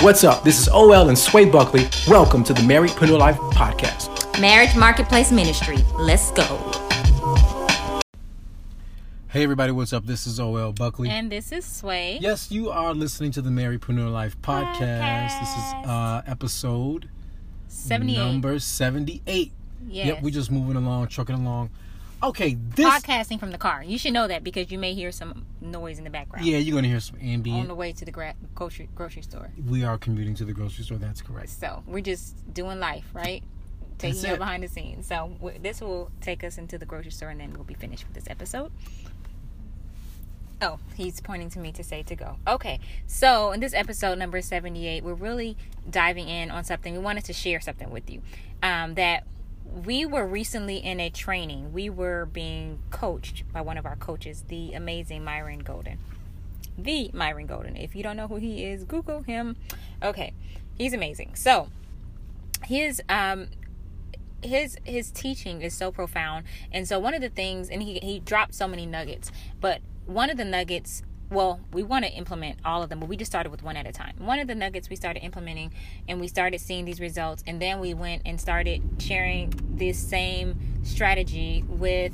What's up? This is OL and Sway Buckley. Welcome to the Marriedpreneur Life Podcast. Marriage Marketplace Ministry. Let's go. Hey everybody, what's up? This is OL Buckley. And this is Sway. Yes, you are listening to the Marriedpreneur Life Podcast. Podcast. This is uh episode 78. number 78. Yes. Yep, we're just moving along, trucking along. Okay, this Podcasting from the car. You should know that because you may hear some noise in the background. Yeah, you're going to hear some ambient On the way to the gra- grocery, grocery store. We are commuting to the grocery store, that's correct. So we're just doing life, right? Taking you it. behind the scenes. So w- this will take us into the grocery store, and then we'll be finished with this episode. Oh, he's pointing to me to say to go. Okay, so in this episode number seventy-eight, we're really diving in on something. We wanted to share something with you um, that we were recently in a training. We were being coached by one of our coaches, the amazing Myron Golden the Myron Golden. If you don't know who he is, Google him. Okay, he's amazing. So his um his his teaching is so profound, and so one of the things, and he he dropped so many nuggets, but one of the nuggets. Well, we want to implement all of them, but we just started with one at a time. One of the nuggets we started implementing, and we started seeing these results, and then we went and started sharing this same strategy with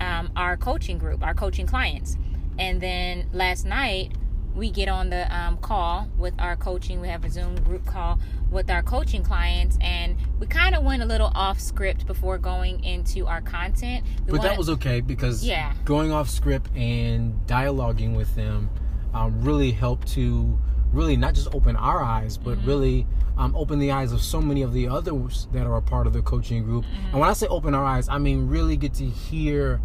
um, our coaching group, our coaching clients. And then last night, we get on the um, call with our coaching. We have a Zoom group call with our coaching clients, and we kind of went a little off script before going into our content. We But that wanna- was okay because Yeah. going off script and dialoguing with them um, really helped to really not just open our eyes, but Mm-hmm. really um, open the eyes of so many of the others that are a part of the coaching group. Mm-hmm. And when I say open our eyes, I mean really get to hear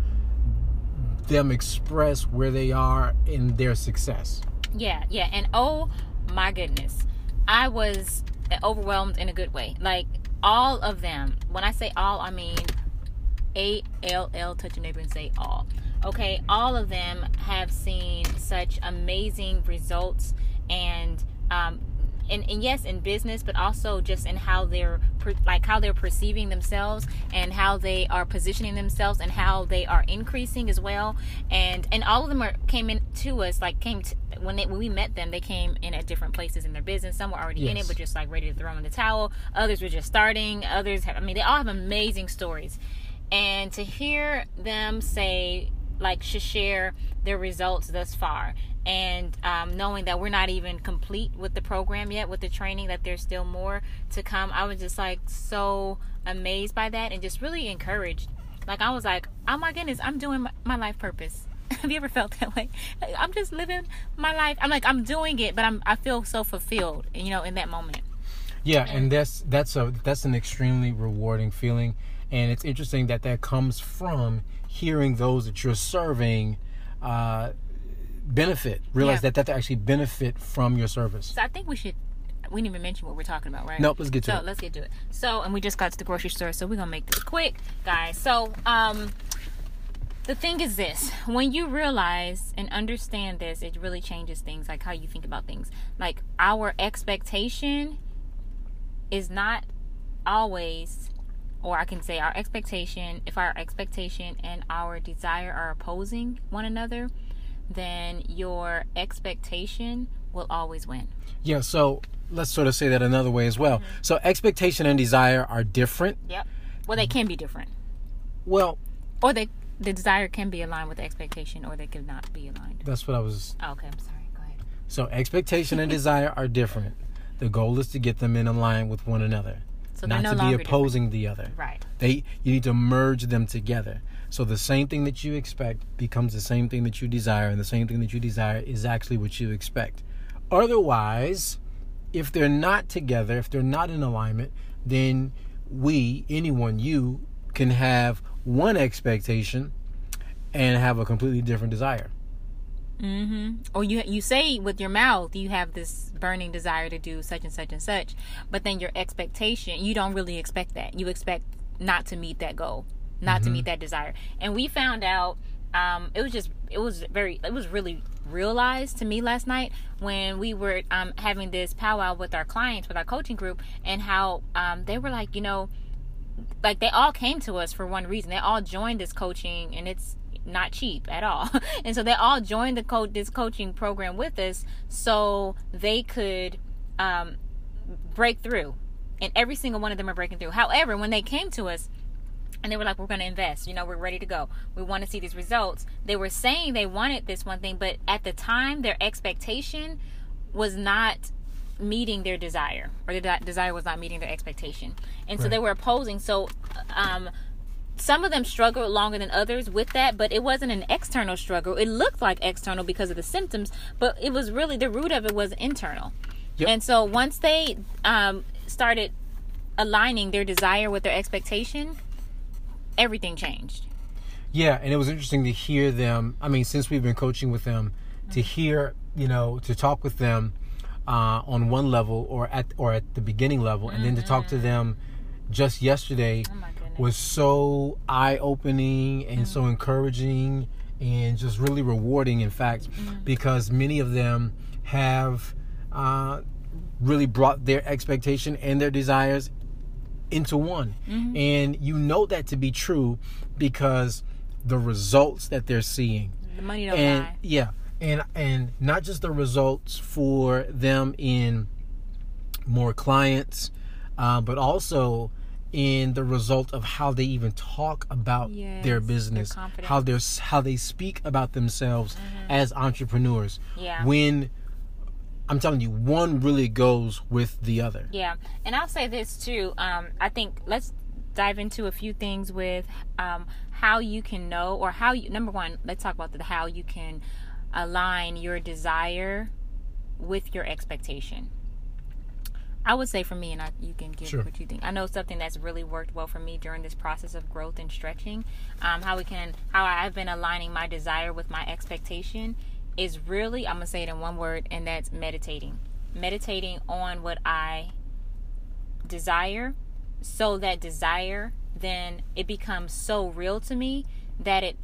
them express where they are in their success. Yeah, yeah. And oh my goodness, I was overwhelmed in a good way. Like all of them. When I say all, I mean A L L. Touch your neighbor and say all. Okay, all of them have seen such amazing results and um, and, and yes in business but also just in how they're like how they're perceiving themselves and how they are positioning themselves and how they are increasing as well and and all of them are came in to us like came to, when they when we met them they came in at different places in their business. Some were already in it but just like ready to throw in the towel. Others were just starting. Others have, i mean they all have amazing stories. And to hear them say like to share their results thus far and um, knowing that we're not even complete with the program yet with the training that there's still more to come i was just like so amazed by that and just really encouraged. Like i was like oh my goodness i'm doing my life purpose have you ever felt that way i'm just living my life i'm like i'm doing it but i'm i feel so fulfilled you know in that moment Yeah, and that's that's a that's an extremely rewarding feeling, and it's interesting that that comes from hearing those that you're serving uh, benefit. Realize Yeah. that that they actually benefit from your service. So I think we should. We didn't even mention what we're talking about, right? Nope, let's get to so it. let's get to it. So, and we just got to the grocery store, so we're gonna make this quick, guys. So, um, the thing is this: when you realize and understand this, it really changes things, like how you think about things. Like our expectation is not always, or I can say our expectation. If our expectation and our desire are opposing one another, then your expectation will always win. Yeah. So let's sort of say that another way as well. Mm-hmm. So expectation and desire are different. Yep. Well, they can be different, Well, or they the desire can be aligned with the expectation, or they could not be aligned. that's what I was. Oh, okay, I'm sorry. Go ahead. So expectation and desire are different. The goal is to get them in line with one another, So not no to be longer different. opposing the other. Right. They you need to merge them together. So the same thing that you expect becomes the same thing that you desire, and the same thing that you desire is actually what you expect. Otherwise, if they're not together, if they're not in alignment, then we, anyone, you, can have one expectation and have a completely different desire. Mm-hmm. Or you you say with your mouth you have this burning desire to do such and such and such, but then your expectation you don't really expect that. You expect not to meet that goal, not mm-hmm. to meet that desire. And we found out um, it was just it was very it was really realized to me last night when we were um, having this powwow with our clients with our coaching group and how um, they were like you know like they all came to us for one reason they all joined this coaching and it's not cheap at all. and so they all joined the co- this coaching program with us so they could um, break through. And every single one of them are breaking through. However, when they came to us, and they were like, We're going to invest. You know, we're ready to go. We want to see these results. They were saying they wanted this one thing, but at the time, their expectation was not meeting their desire, or the desire was not meeting their expectation. And right. so they were opposing. So, um, some of them struggled longer than others with that, but it wasn't an external struggle. It looked like external because of the symptoms, but it was really the root of it was internal. Yep. And so once they um, started aligning their desire with their expectation, everything changed. Yeah, and it was interesting to hear them. I mean, since we've been coaching with them, mm-hmm. to hear, you know, to talk with them uh, on one level or at or at the beginning level, and mm-hmm. then to talk to mm-hmm. them just yesterday. Oh was so eye opening and mm-hmm. so encouraging and just really rewarding, in fact, mm-hmm. because many of them have uh, really brought their expectation and their desires into one. Mm-hmm. And you know that to be true because the results that they're seeing. The money don't and, lie. Yeah. And and not just the results for them in more clients, uh, but also in the result of how they even talk about yes, their business, how they how they speak about themselves mm-hmm. as entrepreneurs. Yeah. When I'm telling you, one really goes with the other. Yeah, and I'll say this too. Um, I think let's dive into a few things with um, how you can know, or how you. Number one, let's talk about the how you can align your desire with your expectation. I would say for me, and I, you can give sure. what you think. I know something that's really worked well for me during this process of growth and stretching. Um, how we can, how I've been aligning my desire with my expectation is really, I'm gonna say it in one word, and that's meditating. Meditating on what I desire, so that desire then it becomes so real to me that it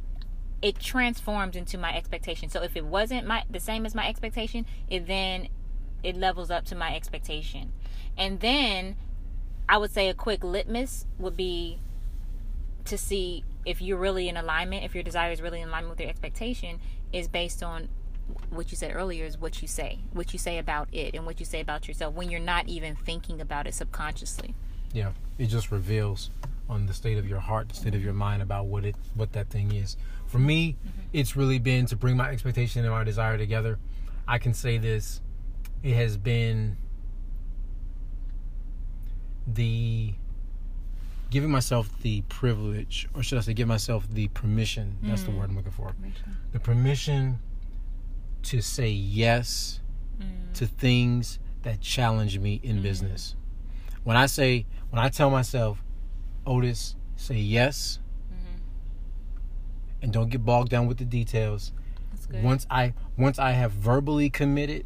it transforms into my expectation. So if it wasn't my the same as my expectation, it then it levels up to my expectation. And then I would say a quick litmus would be to see if you're really in alignment, if your desire is really in alignment with your expectation, is based on what you said earlier is what you say, what you say about it, and what you say about yourself when you're not even thinking about it subconsciously. Yeah, it just reveals on the state of your heart, the state of your mind about what it, what that thing is. For me, mm-hmm. it's really been to bring my expectation and my desire together. I can say this it has been the giving myself the privilege, or should I say, give myself the permission. That's mm. the word I'm looking for. Permission. The permission to say yes mm. to things that challenge me in mm. business. When I say, when I tell myself, Otis, say yes, mm-hmm. and don't get bogged down with the details. Once I once I have verbally committed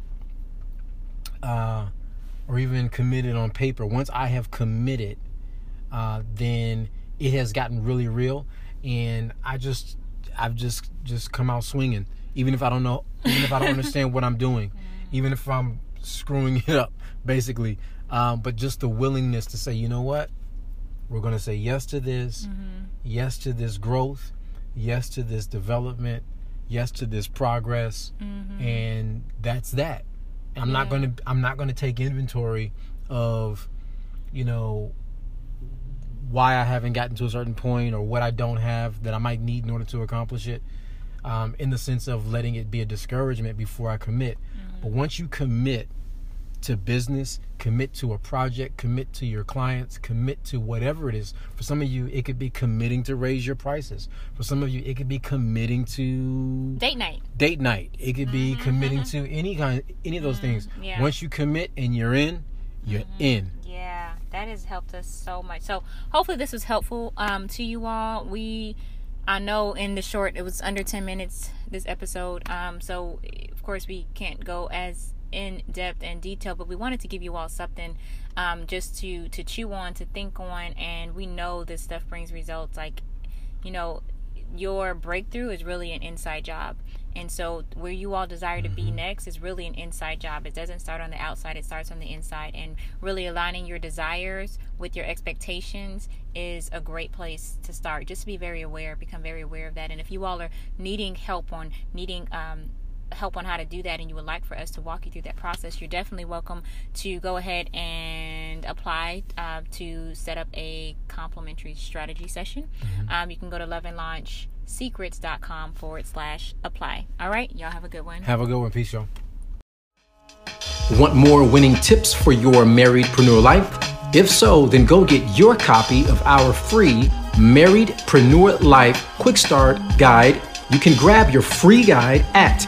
uh, or even committed on paper, once I have committed, uh, then it has gotten really real, and I just I've just just come out swinging, even if I don't know, even if I don't understand what I'm doing, even if I'm screwing it up, basically. Um, but just the willingness to say, you know what, we're going to say yes to this, mm-hmm. yes to this growth, yes to this development, yes to this progress, mm-hmm. and that's that. I'm yeah. not going to I'm not going to take inventory of you know why I haven't gotten to a certain point or what I don't have that I might need in order to accomplish it. Um, in the sense of letting it be a discouragement before I commit. Mm-hmm. But once you commit to business, commit to a project, commit to your clients, commit to whatever it is. For some of you, it could be committing to raise your prices. For some of you, it could be committing to date night. Date night. It could be mm-hmm. committing to any kind, any of those mm-hmm. things. Yeah. Once you commit and you're in, you're mm-hmm. in. Yeah, that has helped us so much. So hopefully this was helpful um, to you all. We I know in the short, it was under 10 minutes this episode. Um, so, of course, we can't go as in depth and detail, but we wanted to give you all something um, just to, to chew on, to think on. And we know this stuff brings results. Like, you know, your breakthrough is really an inside job. And so, where you all desire to be mm-hmm. next is really an inside job. It doesn't start on the outside, it starts on the inside. And really aligning your desires with your expectations is a great place to start. Just to be very aware, become very aware of that. And if you all are needing help on needing, um, help on how to do that and you would like for us to walk you through that process, you're definitely welcome to go ahead and apply uh, to set up a complimentary strategy session. Mm-hmm. Um, you can go to Love and Launch secrets.com forward slash apply. All right, y'all have a good one. Have a good one. Peace, y'all. Want more winning tips for your marriedpreneur life? If so, then go get your copy of our free Marriedpreneur Life Quick Start Guide. You can grab your free guide at